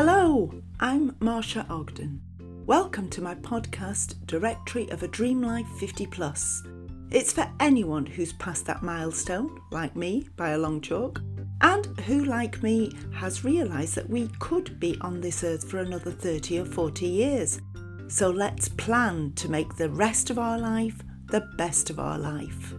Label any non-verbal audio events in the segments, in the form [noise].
Hello, I'm Marsha Ogden. Welcome to my podcast, Directory of a Dream Life 50 Plus. It's for anyone who's passed that milestone, like me, by a long chalk, and who, like me, has realised that we could be on this earth for another 30 or 40 years. So let's plan to make the rest of our life the best of our life.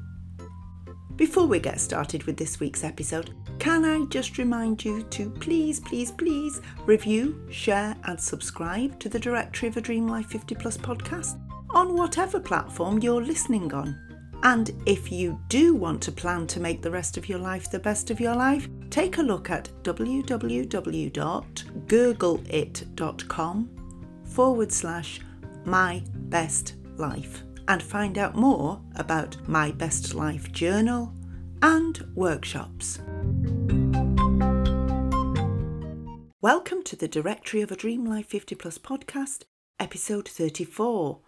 Before we get started with this week's episode, can I just remind you to please, please, please review, share, and subscribe to the Directory of a Dream Life 50 Plus podcast on whatever platform you're listening on. And if you do want to plan to make the rest of your life the best of your life, take a look at www.googleit.com forward slash my best life and find out more about my best life journal and workshops. Welcome to the Directory of a Dream Life 50 Plus podcast, episode 34.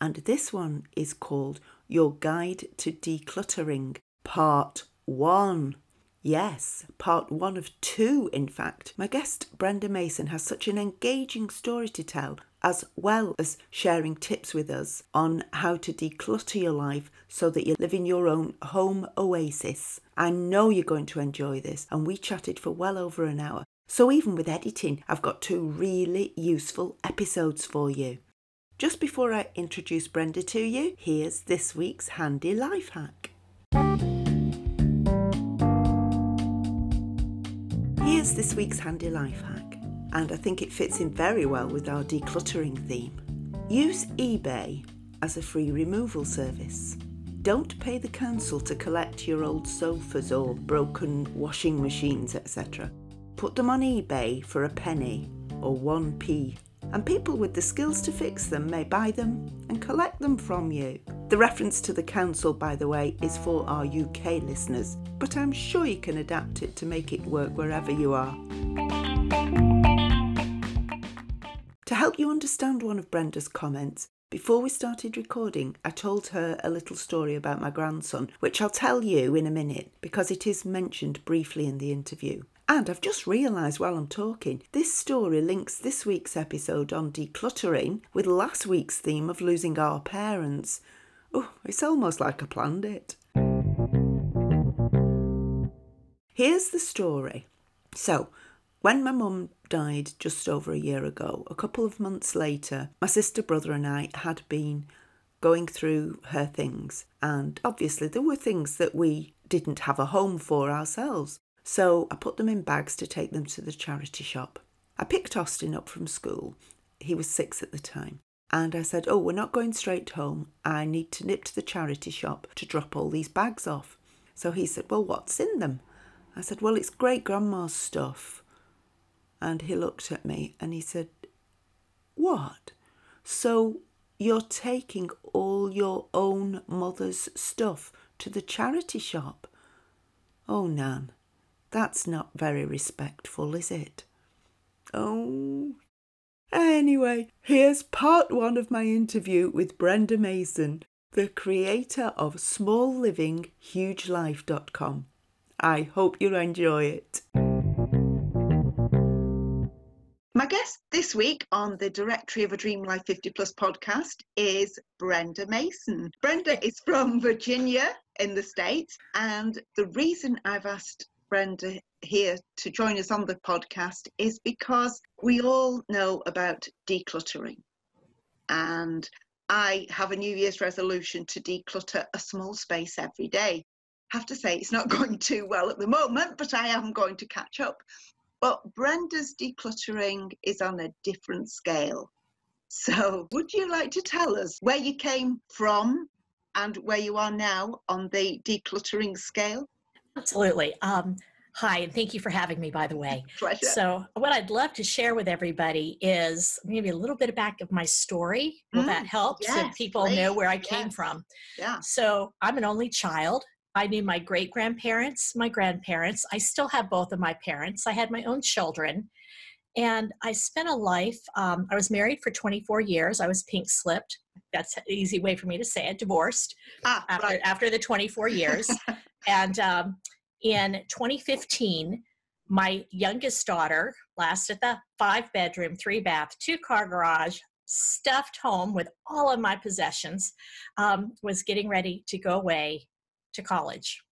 And this one is called Your Guide to Decluttering, Part 1. Yes, part one of two, in fact. My guest, Brenda Mason, has such an engaging story to tell, as well as sharing tips with us on how to declutter your life so that you live in your own home oasis. I know you're going to enjoy this, and we chatted for well over an hour. So, even with editing, I've got two really useful episodes for you. Just before I introduce Brenda to you, here's this week's handy life hack. Here's this week's handy life hack, and I think it fits in very well with our decluttering theme. Use eBay as a free removal service. Don't pay the council to collect your old sofas or broken washing machines, etc. Put them on eBay for a penny or 1p, and people with the skills to fix them may buy them and collect them from you. The reference to the council, by the way, is for our UK listeners, but I'm sure you can adapt it to make it work wherever you are. To help you understand one of Brenda's comments, before we started recording, I told her a little story about my grandson, which I'll tell you in a minute because it is mentioned briefly in the interview. And I've just realised while I'm talking, this story links this week's episode on decluttering with last week's theme of losing our parents. Oh, it's almost like I planned it. Here's the story. So, when my mum died just over a year ago, a couple of months later, my sister, brother, and I had been going through her things. And obviously, there were things that we didn't have a home for ourselves. So I put them in bags to take them to the charity shop. I picked Austin up from school. He was six at the time. And I said, Oh, we're not going straight home. I need to nip to the charity shop to drop all these bags off. So he said, Well, what's in them? I said, Well, it's great grandma's stuff. And he looked at me and he said, What? So you're taking all your own mother's stuff to the charity shop? Oh, Nan, that's not very respectful, is it? Oh. Anyway, here's part one of my interview with Brenda Mason, the creator of SmallLivingHugeLife.com. I hope you enjoy it. Guest this week on the Directory of a Dream Life 50 Plus podcast is Brenda Mason. Brenda is from Virginia in the States, and the reason I've asked Brenda here to join us on the podcast is because we all know about decluttering. And I have a New Year's resolution to declutter a small space every day. have to say it's not [laughs] going too well at the moment, but I am going to catch up. But Brenda's decluttering is on a different scale. So, would you like to tell us where you came from and where you are now on the decluttering scale? Absolutely. Um, hi, and thank you for having me, by the way. Pleasure. So, what I'd love to share with everybody is maybe a little bit of back of my story. Will Mm, that help so yes, people know where I please, came yes. from? Yeah. So, I'm an only child. I knew my great grandparents, my grandparents. I still have both of my parents. I had my own children. And I spent a life, um, I was married for 24 years. I was pink slipped. That's an easy way for me to say it, divorced Ah, after, right. after the 24 years. [laughs] and um, in 2015, my youngest daughter, last at the five bedroom, three bath, two car garage, stuffed home with all of my possessions, um, was getting ready to go away to college.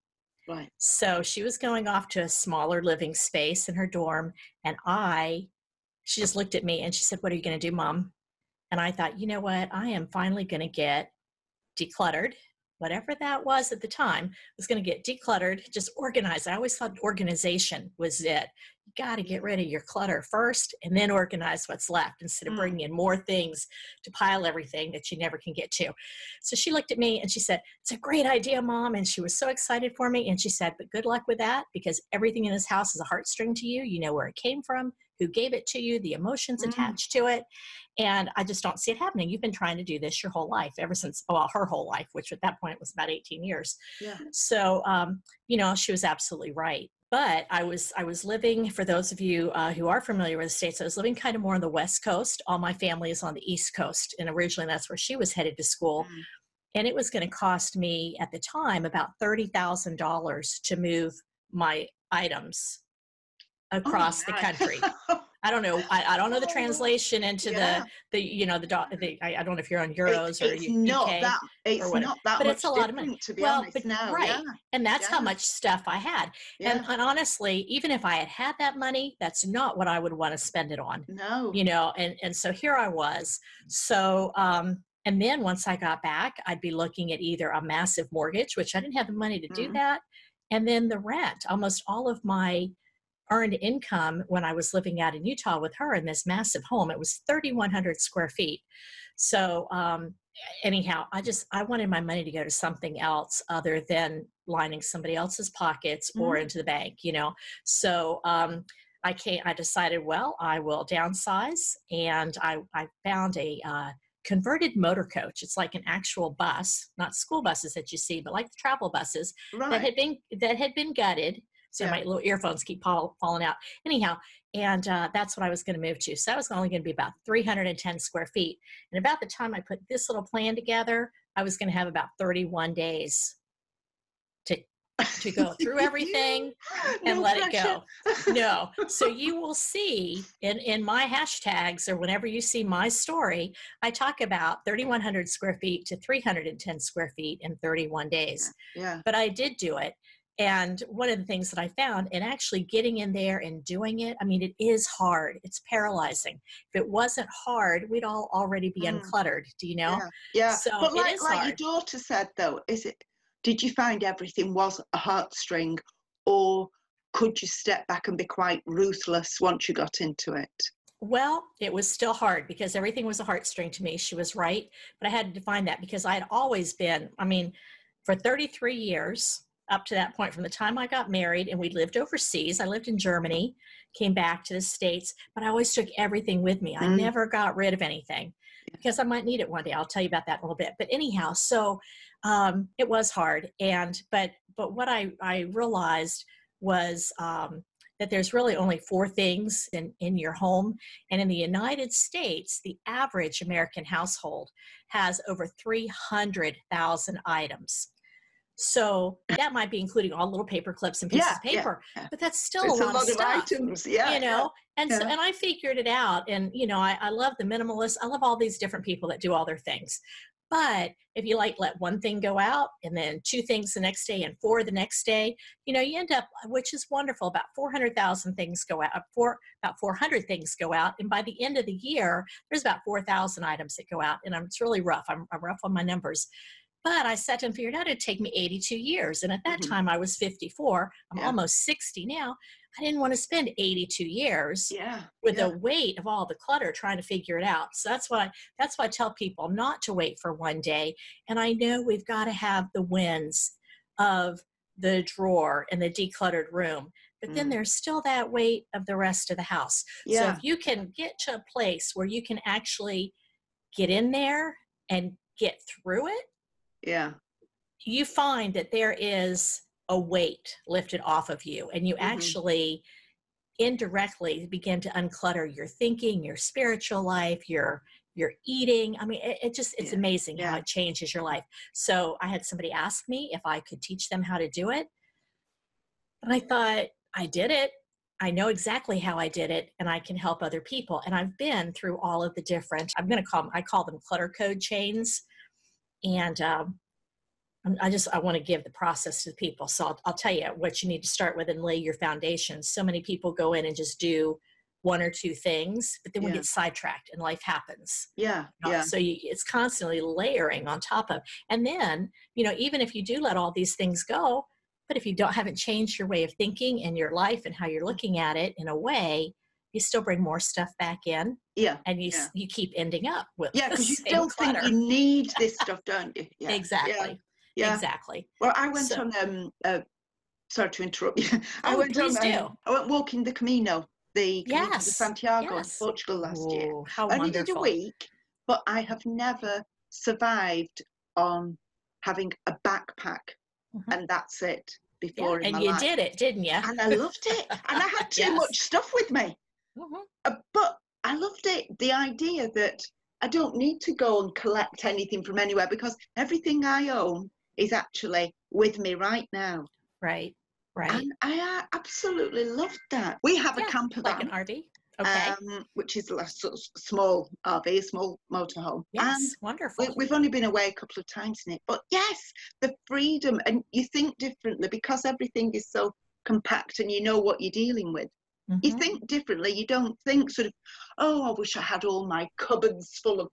Right. So she was going off to a smaller living space in her dorm. And I, she just looked at me and she said, What are you going to do, mom? And I thought, you know what? I am finally going to get decluttered whatever that was at the time was going to get decluttered just organized. I always thought organization was it. You got to get rid of your clutter first and then organize what's left instead of mm. bringing in more things to pile everything that you never can get to. So she looked at me and she said it's a great idea mom and she was so excited for me and she said but good luck with that because everything in this house is a heartstring to you. You know where it came from who gave it to you, the emotions mm. attached to it. And I just don't see it happening. You've been trying to do this your whole life, ever since, well, her whole life, which at that point was about 18 years. Yeah. So, um, you know, she was absolutely right. But I was I was living for those of you uh, who are familiar with the states. I was living kind of more on the west coast. All my family is on the east coast, and originally that's where she was headed to school. Mm. And it was going to cost me at the time about thirty thousand dollars to move my items across oh the country. [laughs] I don't know. I, I, don't know the translation into yeah. the the you know the, the I, I, don't know if you're on euros it, it's or not that it's or not that but it's a lot of money. To be well, honest, but, now, right, yeah. and that's yeah. how much stuff I had. And, and honestly, even if I had had that money, that's not what I would want to spend it on. No, you know. And and so here I was. So um, and then once I got back, I'd be looking at either a massive mortgage, which I didn't have the money to do mm. that, and then the rent. Almost all of my earned income when I was living out in Utah with her in this massive home. It was 3,100 square feet. So, um, anyhow, I just I wanted my money to go to something else other than lining somebody else's pockets or mm-hmm. into the bank, you know. So, um, I came. I decided, well, I will downsize, and I I found a uh, converted motor coach. It's like an actual bus, not school buses that you see, but like the travel buses right. that had been that had been gutted so yeah. my little earphones keep fall, falling out. Anyhow, and uh, that's what I was going to move to. So that was only going to be about 310 square feet. And about the time I put this little plan together, I was going to have about 31 days to to go [laughs] through everything [laughs] and no let it go. No. So you will see in, in my hashtags or whenever you see my story, I talk about 3,100 square feet to 310 square feet in 31 days. Yeah. But I did do it. And one of the things that I found, and actually getting in there and doing it, I mean, it is hard. It's paralyzing. If it wasn't hard, we'd all already be mm. uncluttered. Do you know? Yeah. yeah. So but like, like your daughter said, though, is it? Did you find everything was a heartstring, or could you step back and be quite ruthless once you got into it? Well, it was still hard because everything was a heartstring to me. She was right, but I had to define that because I had always been. I mean, for 33 years up to that point from the time I got married and we lived overseas. I lived in Germany, came back to the States, but I always took everything with me. I mm. never got rid of anything because I might need it one day. I'll tell you about that in a little bit. But anyhow, so um, it was hard. And, but, but what I, I realized was um, that there's really only four things in, in your home. And in the United States, the average American household has over 300,000 items. So that might be including all little paper clips and pieces yeah, of paper, yeah, but that's still a lot, a lot, of, stuff, items. Yeah, you know. And so, and I figured it out. And you know, I, I love the minimalists. I love all these different people that do all their things. But if you like let one thing go out and then two things the next day and four the next day, you know, you end up, which is wonderful, about 400,000 things go out, four, about 400 things go out. And by the end of the year, there's about 4,000 items that go out. And I'm, it's really rough. I'm, I'm rough on my numbers. But I sat and figured out it'd take me 82 years. And at that mm-hmm. time, I was 54. I'm yeah. almost 60 now. I didn't want to spend 82 years yeah, with yeah. the weight of all the clutter trying to figure it out. So that's why that's why I tell people not to wait for one day. And I know we've got to have the wins of the drawer and the decluttered room. But mm. then there's still that weight of the rest of the house. So if you can get to a place where you can actually get in there and get through it, yeah you find that there is a weight lifted off of you and you mm-hmm. actually indirectly begin to unclutter your thinking your spiritual life your your eating i mean it, it just it's yeah. amazing yeah. how it changes your life so i had somebody ask me if i could teach them how to do it and i thought i did it I know exactly how I did it and I can help other people. And I've been through all of the different, I'm going to call them, I call them clutter code chains. And um, I just, I want to give the process to the people. So I'll, I'll tell you what you need to start with and lay your foundation. So many people go in and just do one or two things, but then we get sidetracked and life happens. Yeah, Uh, yeah, So you, it's constantly layering on top of. And then, you know, even if you do let all these things go, but if you don't haven't changed your way of thinking and your life and how you're looking at it in a way, you still bring more stuff back in, yeah, and you Yeah. you keep ending up with yeah. Because [laughs] you still clutter. think you need this stuff, don't you? [laughs] Yeah, exactly, Yeah. exactly. Well, I went So- on. Um, uh, sorry to interrupt you. [laughs] I Oh, went please on. do. Um, I went walking the Camino, the Camino Yes, Santiago yes. in Portugal last year. How I only did a week, but I have never survived on having a backpack, Mhm. and that's it. Yeah, Before in and you life. did it, didn't you? and I loved it. And I had too Yes. much stuff with me, Mhm. Uh, but I loved it. The idea that I don't need to go and collect anything from anywhere because everything I own is actually with me right now. Right, right. And I uh, absolutely loved that. We have Yeah, a camper van. like an RV. Okay. um, which is a sort of small RV, a small motorhome. yes, And wonderful. we, we've only been away a couple of times in it. But yes, the freedom, and you think differently because everything is so compact and you know what you're dealing with. You Mhm. think differently. You don't think sort of, oh, I wish I had all my cupboards full of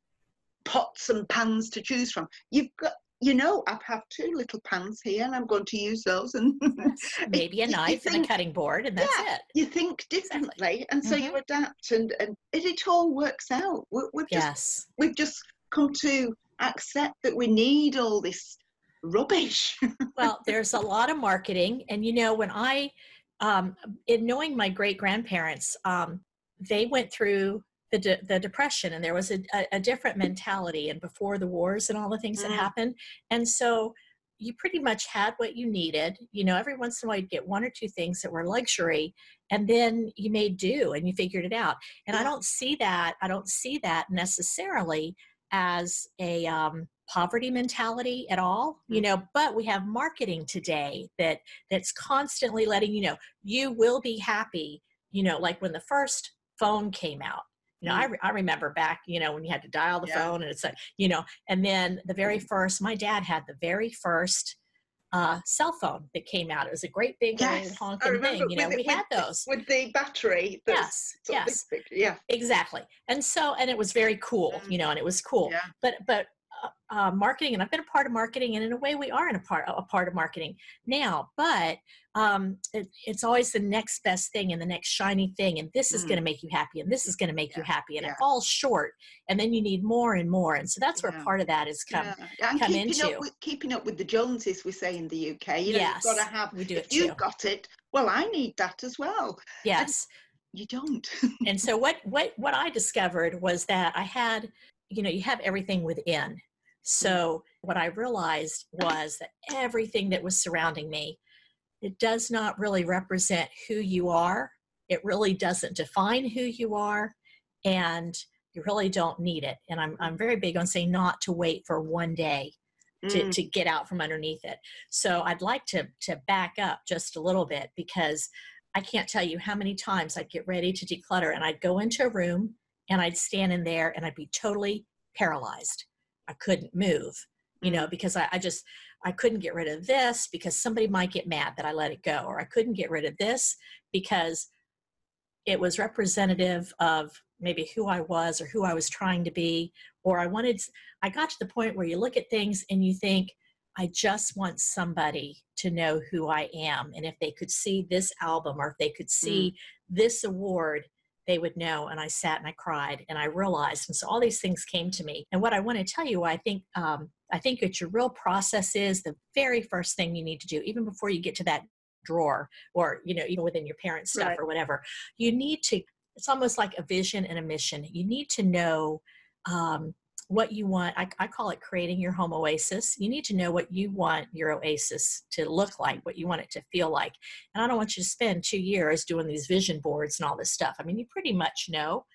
pots and pans to choose from. You've got, you know, I have two little pans here and I'm going to use those. And Yes, [laughs] maybe a you- you knife and a cutting board, and that's it. you think differently, and so Mm-hmm. you adapt, and and it, it all works out. We, we've just Yes. we've just come to accept that we need all this rubbish. [laughs] Well, there's a lot of marketing, and you know, when I, um, in knowing my great grandparents, um, they went through the de- the depression, and there was a, a, different mentality, and before the wars and all the things that Mm. happened, and so you pretty much had what you needed. You know, every once in a while you'd get one or two things that were luxury, and then you made do, and you figured it out. And I don't see that. I don't see that necessarily as a um, poverty mentality at all you Mm. know but we have marketing today that that's constantly letting you know you will be happy you know like when the first phone came out you know I, re- I remember back you know when you had to dial the. Yeah. phone and it's like you know and then the very Mhm. first my dad had the very first uh, cell phone that came out it was a great big Yes, honking thing you know with we had those with the battery. yes yes yeah, exactly and so and it was very cool Mm. you know and it was cool yeah, but but uh, uh, marketing and i've been a part of marketing and in a way we are in a part a part of marketing now but um, it, it's always the next best thing and the next shiny thing and this is Mm. going to make you happy and this is going to make you happy and yeah. it falls short and then you need more and more and so that's where Yeah. part of that is come yeah. yeah. And come keeping into. up with keeping up with the Joneses, we say in the UK. You know, yes you've got to have. we do If it you've too got it, well, I need that as well. yes You don't. and so what what what i discovered was that i had you know you have everything within. So what i realized was that everything that was surrounding me it does not really represent who you are. It really doesn't define who you are and you really don't need it. And i'm, I'm very big on saying not to wait for one day to, Mm, to get out from underneath it. So I'd like to to back up just a little bit because I can't tell you how many times I'd get ready to declutter and I'd go into a room and I'd stand in there and I'd be totally paralyzed. I couldn't move, you know, mm. because I, I just I couldn't get rid of this because somebody might get mad that I let it go, or I couldn't get rid of this because it was representative of maybe who I was or who I was trying to be, or I wanted I got to the point where you look at things and you think, I just want somebody to know who I am. And if they could see this album or if they could see mm. this award, they would know. And I sat and I cried and I realized. And so all these things came to me. And what I want to tell you, I think, um, I think that your real process is the very first thing you need to do, even before you get to that drawer or, you know, even within your parents' stuff Right. or whatever, you need to, it's almost like a vision and a mission. You need to know, um, what you want I, I call it creating your home oasis you need to know what you want your oasis to look like what you want it to feel like and i don't want you to spend two years doing these vision boards and all this stuff i mean you pretty much know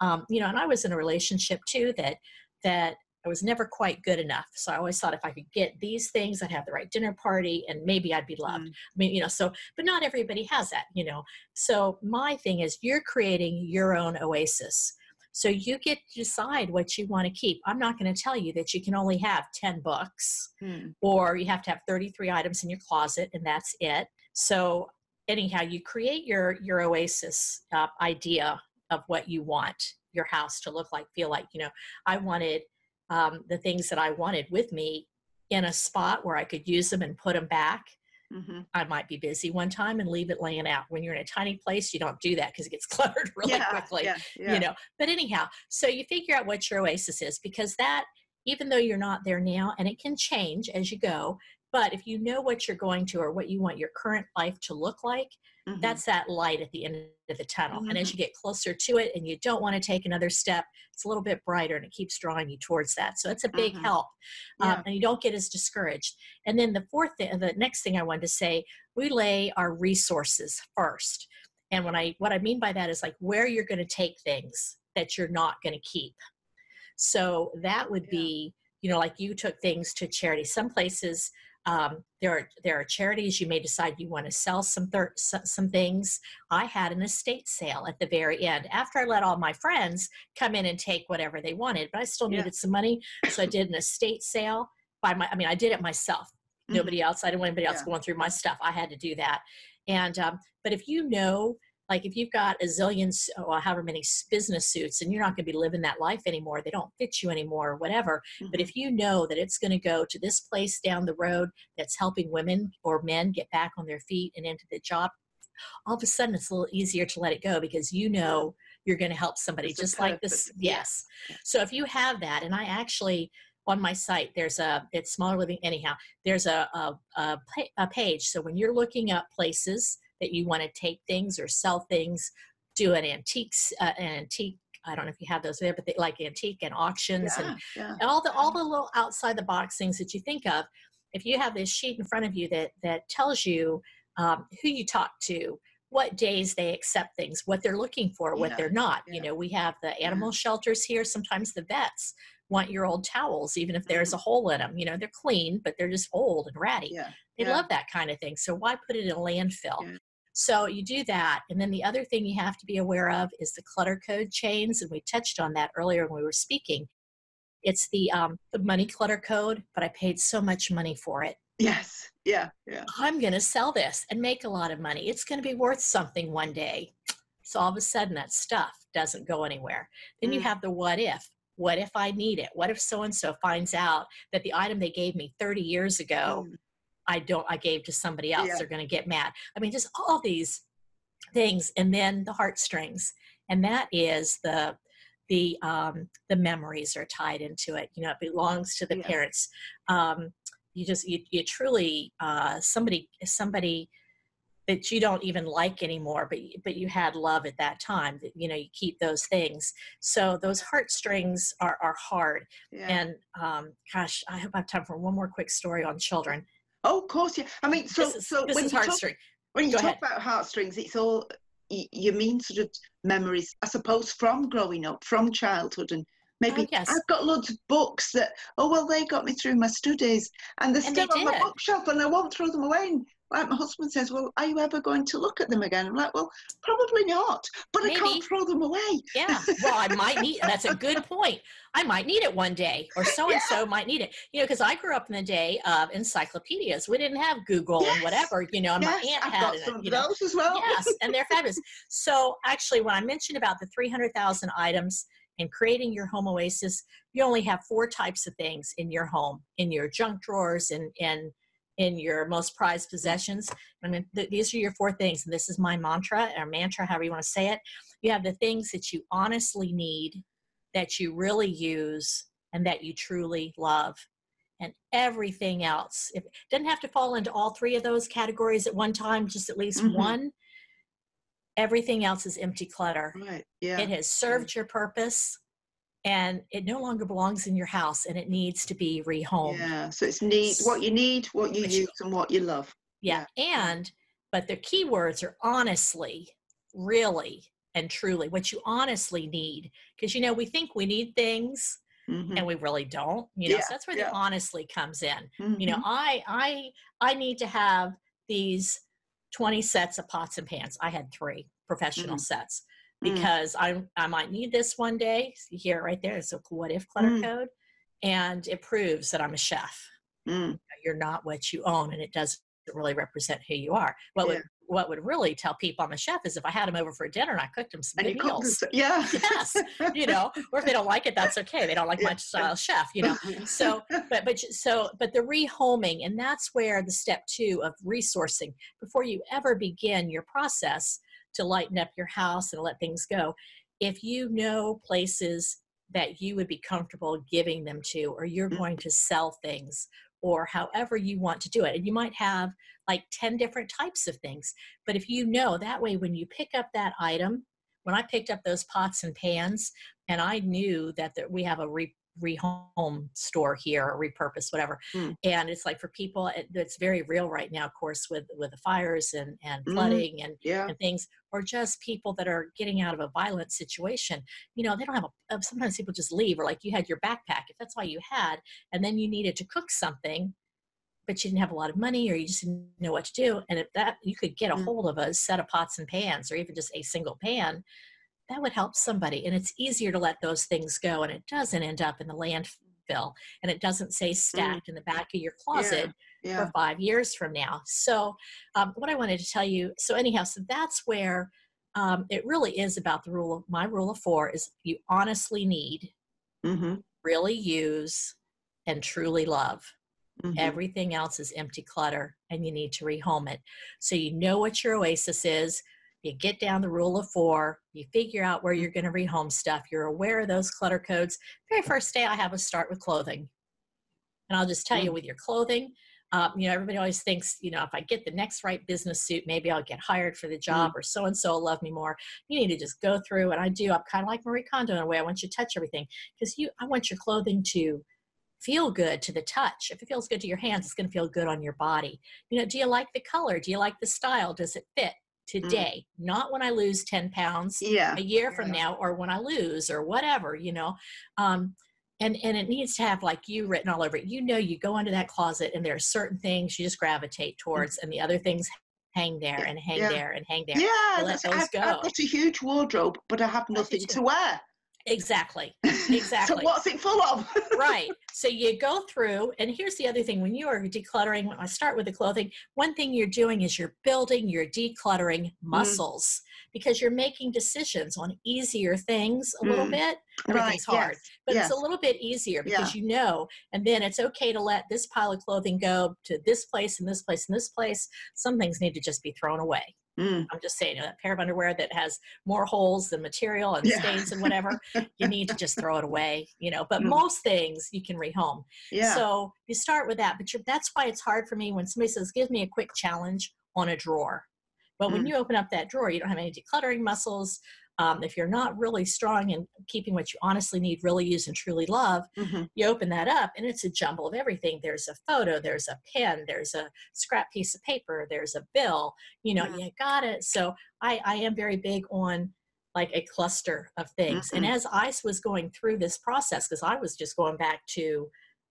um, you know and i was in a relationship too that that I was never quite good enough. So I always thought if I could get these things, I'd have the right dinner party and maybe I'd be loved. Mm. I mean, you know, so, but not everybody has that, you know. So my thing is you're creating your own oasis. So you get to decide what you want to keep. I'm not going to tell you that you can only have 10 books hmm. or you have to have 33 items in your closet and that's it. So anyhow, you create your your oasis uh, idea of what you want your house to look like, feel like. You know, I wanted um, the things that I wanted with me in a spot where I could use them and put them back. Mm-hmm. I might be busy one time and leave it laying out. When you're in a tiny place, you don't do that because it gets [laughs] cluttered really yeah, quickly. Yeah, yeah. You know. But anyhow, so you figure out what your oasis is because that, even though you're not there now, and it can change as you go, but if you know what you're going to or what you want your current life to look like, mm-hmm. that's that light at the end of the tunnel. Mm-hmm. And as mm-hmm. you get closer to it and you don't want to take another step, it's a little bit brighter and it keeps drawing you towards that. So it's a big mm-hmm. help. Um, yeah. Um, and you don't get as discouraged. And then the fourth thing, the next thing I wanted to say, we lay our resources first. And when I what I mean by that is like where you're going to take things that you're not going to keep. So that would yeah. be, you know, like you took things to charity. Some places um, there are there are charities you may decide you want to sell some thir- some things. I had an estate sale at the very end after I let all my friends come in and take whatever they wanted, but I still needed yeah. some money, so I did an estate sale by my. I mean, I did it myself. Mm-hmm. Nobody else. I didn't want anybody else yeah. going through my stuff. I had to do that. And um, but if you know like if you've got a zillion or however many business suits and you're not going to be living that life anymore. They don't fit you anymore or whatever. Mm-hmm. but if you know that it's going to go to this place down the road that's helping women or men get back on their feet and into the job all of a sudden it's a little easier to let it go because you know you're going to help somebody it's just like this yes. So if you have that and i actually on my site there's a it's smaller living anyhow there's a, a, a, a page. So when you're looking up places that you want to take things or sell things, do an antiques, uh, an antique. I don't know if you have those there, but they, like antique and auctions yeah, and, yeah. and all the all the little outside the box things that you think of. If you have this sheet in front of you that that tells you um, who you talk to, what days they accept things, what they're looking for, what yeah, they're not. You know, we have the animal shelters here. Sometimes the vets want your old towels, even if there's mm-hmm. a hole in them. You know, they're clean, but they're just old and ratty. They love that kind of thing. So why put it in a landfill? So you do that. And then the other thing you have to be aware of is the clutter code chains. And we touched on that earlier when we were speaking. It's the, um, the money clutter code, but I paid so much money for it. Yes. Yeah. Yeah. I'm going to sell this and make a lot of money. It's going to be worth something one day. So all of a sudden that stuff doesn't go anywhere. Then mm. you have the what if. What if I need it? What if so and so finds out that the item they gave me 30 years ago mm. I don't I gave to somebody else. Yeah. They're going to get mad. I mean, just all these things, and then the heartstrings, and that is the the um, the memories are tied into it. You know, it belongs to the yeah. parents. Um, you just you, you truly uh, somebody somebody that you don't even like anymore but but you had love at that time that you know you keep those things so those heartstrings are are hard yeah. and um, gosh i hope i have time for one more quick story on children Oh, of course, yeah. I mean, so is, so when you, talk, when you Go talk ahead. about heartstrings, it's all you mean sort of memories, I suppose, from growing up, from childhood, and maybe oh, yes. I've got loads of books that oh well they got me through my studies, and they're and still they on my bookshelf, and I won't throw them away. And like my husband says, well, are you ever going to look at them again? I'm like, well, probably not, but Maybe. I can't throw them away. Yeah, [laughs] well, I might need. That's a good point. I might need it one day, or so and so might need it. You know, because I grew up in the day of encyclopedias. We didn't have Google yes. and whatever. You know, and yes, my aunt I've had it. Some you know, those as well. yes, and they're fabulous. So actually, when I mentioned about the three hundred thousand items and creating your home oasis, you only have four types of things in your home, in your junk drawers, and and in your most prized possessions. I mean, th- these are your four things, and this is my mantra or mantra, however you want to say it. You have the things that you honestly need, that you really use, and that you truly love. And everything else, it doesn't have to fall into all three of those categories at one time, just at least mm-hmm. one. Everything else is empty clutter. Right. Yeah. It has served your purpose and it no longer belongs in your house and it needs to be rehomed. Yeah, so it's need what you need, what you use, and what you love. Yeah. yeah, and but the key words are honestly, really, and truly what you honestly need. Because you know, we think we need things, mm-hmm. and we really don't you know yeah, so that's where yeah. the honestly comes in mm-hmm. you know mm-hmm. i i i need to have these 20 sets of pots and pans i had three professional mm-hmm. sets mm. because I, I might need this one day here right there it's a what if clutter mm. code and it proves that i'm a chef mm. you're not what you own and it doesn't really represent who you are what yeah. would what would really tell people I'm a chef is if I had them over for dinner and I cooked them some good meals. yeah. [laughs] yes. You know, or if they don't like it, that's okay. They don't like yeah. my style chef, you know. [laughs] So, but, but, so, but the rehoming, and that's where the step two of resourcing, before you ever begin your process to lighten up your house and let things go, if you know places that you would be comfortable giving them to, or you're mm-hmm. going to sell things, or however you want to do it. And you might have like 10 different types of things. But if you know that way, when you pick up that item, when I picked up those pots and pans, and I knew that the, we have a re, rehome store here or repurpose whatever mm. and it's like for people it, it's very real right now of course with with the fires and and hmm. flooding mm. and, yeah. and things or just people that are getting out of a violent situation you know they don't have a sometimes people just leave or like you had your backpack if that's all you had and then you needed to cook something but you didn't have a lot of money or you just didn't know what to do and if that you could get a mm. hold of a set of pots and pans or even just a single pan that would help somebody and it's easier to let those things go and it doesn't end up in the landfill and it doesn't say mm. stacked mm. in the back of your closet yeah. Yeah. for five years from now so um, what i wanted to tell you so anyhow so that's where um, it really is about the rule of my rule of four is you honestly need mm-hmm. really use and truly love Mm-hmm. Everything else is empty clutter and you need to rehome it. So you know what your oasis is. You get down the rule of four, you figure out where you're going to rehome stuff. You're aware of those clutter codes. Very first day I have a start with clothing. And I'll just tell you with your clothing, um, you know, everybody always thinks, you know, if I get the next right business suit, maybe I'll get hired for the job mm-hmm. or so and so will love me more. You need to just go through, and I do. I'm kind of like Marie Kondo in a way. I want you to touch everything because you. I want your clothing to feel good to the touch. If it feels good to your hands, it's going to feel good on your body. You know, do you like the color? Do you like the style? Does it fit? Mm. today mm. not when i lose 10 pounds yeah. a year from yeah. now or when i lose or whatever you know um, and and it needs to have like you written all over it you know you go into that closet and there are certain things you just gravitate mm. towards mm. and the other things hang there and hang yeah. there and hang there yeah let those I've, go. I've got a huge wardrobe but i have nothing to wear Exactly. [laughs] Exactly. so what's it full of? [laughs] right. So you go through, and here's the other thing when you are decluttering, when I start with the clothing, one thing you're doing is you're building your decluttering mm-hmm. muscles mm. because you're making decisions on easier things a mm. little bit. Everything's right. hard, yes. but yes. it's a little bit easier because yeah. you know, and then it's okay to let this pile of clothing go to this place and this place and this place. Some things need to just be thrown away. Mm. I'm just saying, a pair of underwear that has more holes than material and yeah. stains and whatever, you need to just throw it away, you know. But mm. most things you can rehome. Yeah. So you start with that. But that's why it's hard for me when somebody says, "Give me a quick challenge on a drawer." But mm. when you open up that drawer, you don't have any decluttering muscles. Um, if you're not really strong in keeping what you honestly need, really use, and truly love, mm-hmm. you open that up and it's a jumble of everything. There's a photo, there's a pen, there's a scrap piece of paper, there's a bill. You know, yeah. you got it. So I, I am very big on like a cluster of things. Mm-hmm. And as I was going through this process, because I was just going back to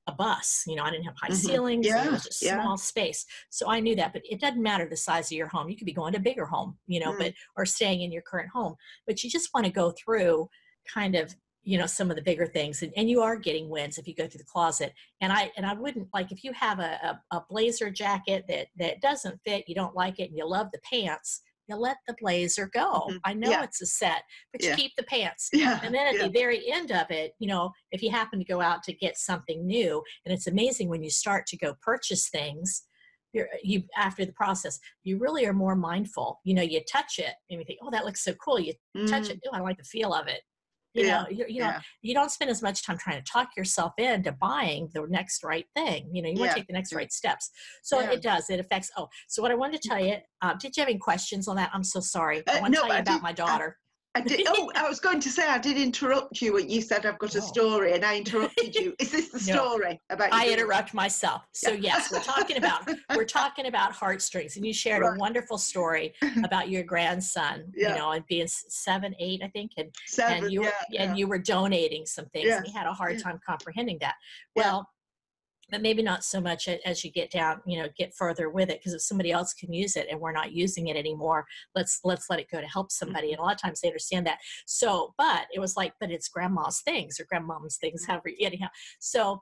a bus. You know, I didn't have high mm-hmm. ceilings. Yeah, it was a yeah. small space. So I knew that. But it doesn't matter the size of your home. You could be going to a bigger home, you know, mm. but or staying in your current home. But you just want to go through kind of you know some of the bigger things and, and you are getting wins if you go through the closet and i and i wouldn't like if you have a, a, a blazer jacket that that doesn't fit you don't like it and you love the pants you let the blazer go. Mm-hmm. I know yeah. it's a set, but yeah. you keep the pants. Yeah. And then at the very end of it, you know, if you happen to go out to get something new, and it's amazing when you start to go purchase things, you're, you after the process, you really are more mindful. You know, you touch it and you think, oh, that looks so cool. You mm-hmm. touch it, oh, I like the feel of it you yeah. know you, you know yeah. you don't spend as much time trying to talk yourself into buying the next right thing you know you want to take the next right steps. So it does it affects oh so what i wanted to tell you uh, did you have any questions on that? I'm so sorry. I uh, want to no, tell you about did, my daughter I did. [laughs] Oh, I was going to say I did interrupt you when you said I've got a oh. story, and I interrupted you. Is this the [laughs] story no, about? I interrupt myself. So yeah. yes, we're talking about [laughs] we're talking about heartstrings, and you shared right. a wonderful story about your grandson. Yeah. You know, and being seven, eight, I think, and seven, and you were yeah, and you were donating some things, and he had a hard time comprehending that. Well, but maybe not so much as you get down you know get further with it because if somebody else can use it and we're not using it anymore let's let's let it go to help somebody. And a mm-hmm. lot of times they understand that. So but it was like but it's grandma's things or grandmom's things however anyhow. So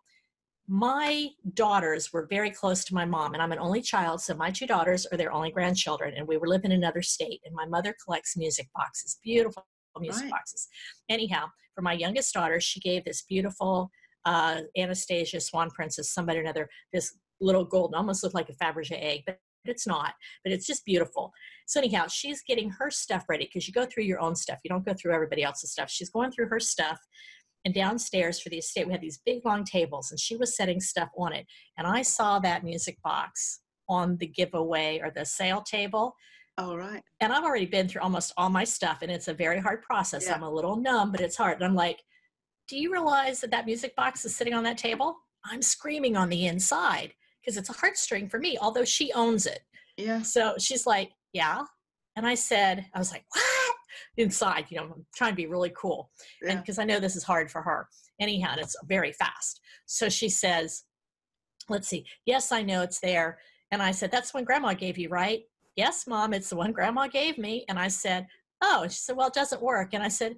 my daughters were very close to my mom and i'm an only child so my two daughters are their only grandchildren and we were living in another state and my mother collects music boxes beautiful music right. boxes. Anyhow for my youngest daughter she gave this beautiful uh, Anastasia, Swan Princess, somebody or another, this little golden, almost looked like a Fabergé egg, but it's not, but it's just beautiful. So anyhow, she's getting her stuff ready because you go through your own stuff. You don't go through everybody else's stuff. She's going through her stuff. And downstairs for the estate, we had these big long tables, and she was setting stuff on it. And I saw that music box on the giveaway or the sale table. All right. And I've already been through almost all my stuff, and it's a very hard process. Yeah. I'm a little numb, but it's hard. And I'm like, do you realize that that music box is sitting on that table? I'm screaming on the inside because it's a heartstring for me, although she owns it. Yeah. So she's like, yeah. And I said, I was like, what? Inside, you know, I'm trying to be really cool. Yeah. And because I know this is hard for her. Anyhow, it's very fast. So she says, let's see. Yes, I know it's there. And I said, that's one grandma gave you, right? Yes, mom, it's the one grandma gave me. And I said, oh, and she said, well, it doesn't work. And I said,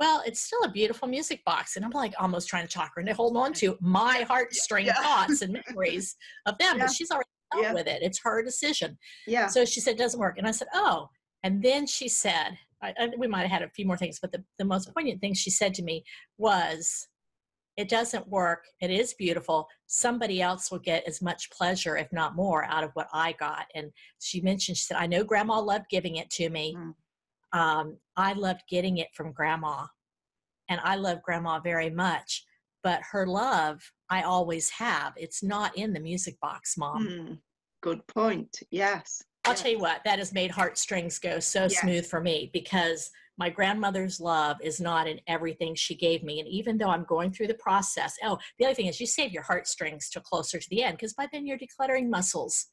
well, it's still a beautiful music box. And I'm like almost trying to talk her into hold on to [laughs] my heartstring yeah. thoughts and [laughs] memories of them. Yeah. But she's already done yeah. with it. It's her decision. Yeah. So she said, it doesn't work. And I said, oh. And then she said, I, I, we might have had a few more things, but the, the most poignant thing she said to me was, it doesn't work. It is beautiful. Somebody else will get as much pleasure, if not more, out of what I got. And she mentioned, she said, I know grandma loved giving it to me. Mm um, I loved getting it from grandma. And I love grandma very much. But her love, I always have. It's not in the music box, mom. Mm, good point. Yes. I'll yes. tell you what, that has made heartstrings go so yes. smooth for me because my grandmother's love is not in everything she gave me. And even though I'm going through the process, oh, the other thing is you save your heartstrings till closer to the end because by then your decluttering muscles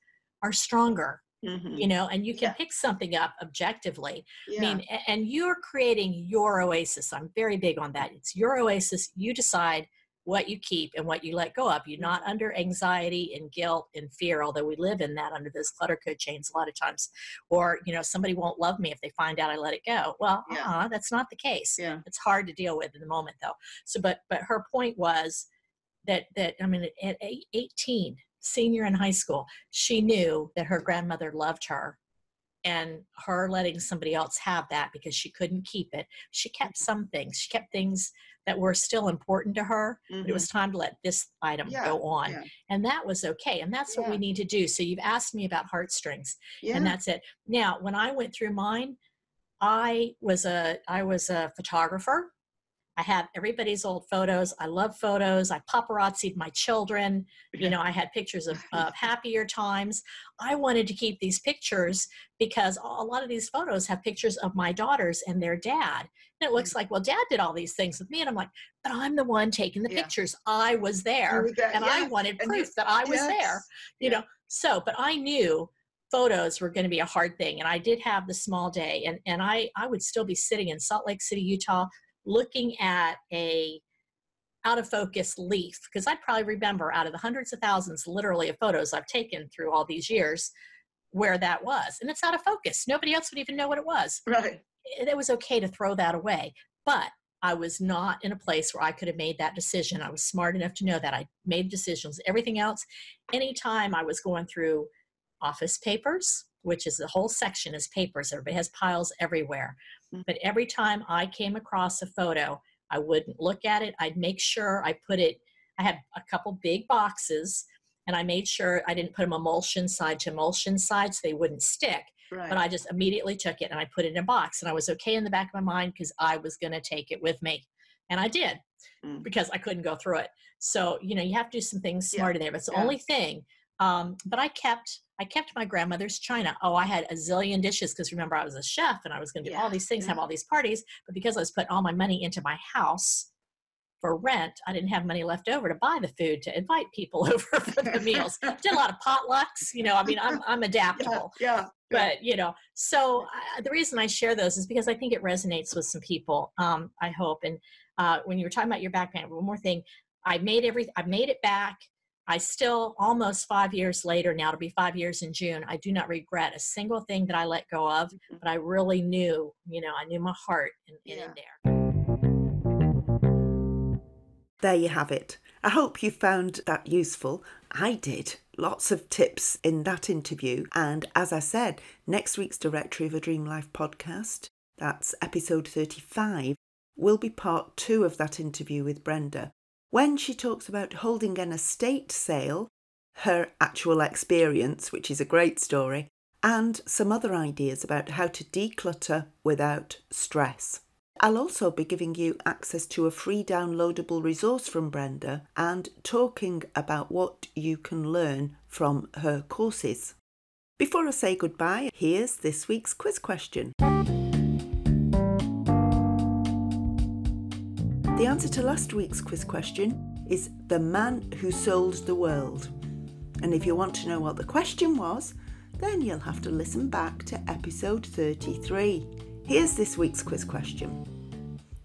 are stronger Mm-hmm. you know and you can yeah. pick something up objectively yeah. i mean and you're creating your oasis i'm very big on that it's your oasis you decide what you keep and what you let go of you're mm-hmm. not under anxiety and guilt and fear although we live in that under those clutter code chains a lot of times or you know somebody won't love me if they find out i let it go well yeah. uh-uh, that's not the case yeah. it's hard to deal with in the moment though so but but her point was that that i mean at 18 senior in high school, she knew that her grandmother loved her and her letting somebody else have that because she couldn't keep it. She kept mm-hmm. some things. She kept things that were still important to her, mm-hmm. but it was mm-hmm. time to let this item yeah, go on. Yeah. And that was okay. And that's yeah. what we need to do. So you've asked me about heartstrings. And that's it. Now, when I went through mine, I was a I was a photographer I have everybody's old photos. I love photos. I paparazzied my children. You know, I had pictures of, [laughs] of happier times. I wanted to keep these pictures because a lot of these photos have pictures of my daughters and their dad. And it looks mm. like, well, dad did all these things with me. And I'm like, but I'm the one taking the yeah. pictures. I was there. and I wanted proof that I was yes. there. You yeah. know, so, but I knew photos were going to be a hard thing and i did have the small day and, and I, I would still be sitting in salt lake city utah looking at a out of focus leaf because I probably remember out of the hundreds of thousands, literally, of photos I've taken through all these years, where that was, and it's out of focus. Nobody else would even know what it was. Right. It was okay to throw that away, but I was not in a place where I could have made that decision. I was smart enough to know that I made decisions. Everything else, anytime I was going through office papers, which is the whole section is papers. Everybody has piles everywhere. Mm. But every time I came across a photo, I wouldn't look at it. I'd make sure I put it, I had a couple big boxes and I made sure I didn't put them emulsion side to emulsion side so they wouldn't stick. Right. But I just immediately took it and I put it in a box and I was okay in the back of my mind because I was going to take it with me. And I did mm. because I couldn't go through it. So, you know, you have to do some things smart yeah. in there. But it's the yeah. only thing Um, but I kept I kept my grandmother's china. Oh, I had a zillion dishes because remember I was a chef and I was going to do Yeah, all these things, yeah. have all these parties. But because I was putting all my money into my house for rent, I didn't have money left over to buy the food to invite people [laughs] over for the meals. [laughs] Did a lot of potlucks. You know, I mean, I'm I'm adaptable yeah. but you know so uh, the reason i share those is because i think it resonates with some people um, i hope and uh, when you were talking about your background one more thing i made every i made it back i still almost five years later now to be five years in june i do not regret a single thing that i let go of Mhm. but i really knew you know i knew my heart in, in, Yeah. in there There you have it. I hope you found that useful. I did. Lots of tips in that interview. And as I said, next week's Directory of a Dream Life podcast, that's episode 35, will be part two of that interview with Brenda when she talks about holding an estate sale, her actual experience, which is a great story, and some other ideas about how to declutter without stress. I'll also be giving you access to a free downloadable resource from Brenda and talking about what you can learn from her courses. Before I say goodbye, here's this week's quiz question. The answer to last week's quiz question is The Man Who Sold the World. And if you want to know what the question was, then you'll have to listen back to episode 33. Here's this week's quiz question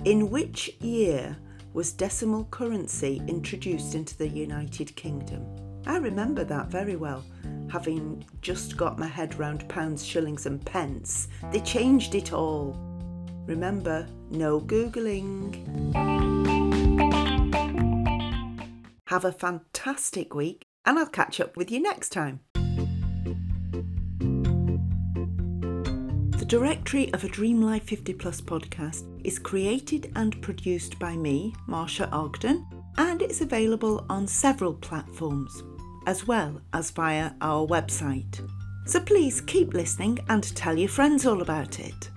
In which year was decimal currency introduced into the United Kingdom? I remember that very well, having just got my head round pounds, shillings, and pence. They changed it all. Remember, no Googling. Have a fantastic week, and I'll catch up with you next time. The Directory of a Dream Life 50 Plus podcast is created and produced by me, Marsha Ogden, and it's available on several platforms, as well as via our website. So please keep listening and tell your friends all about it.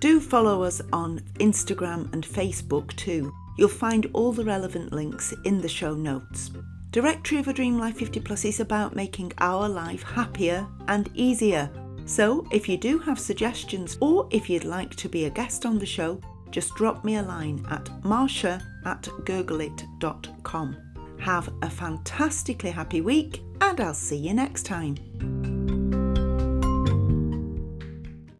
Do follow us on Instagram and Facebook too. You'll find all the relevant links in the show notes. Directory of a Dream Life 50 Plus is about making our life happier and easier. So if you do have suggestions or if you'd like to be a guest on the show, just drop me a line at marsha at googleit.com. Have a fantastically happy week and I'll see you next time.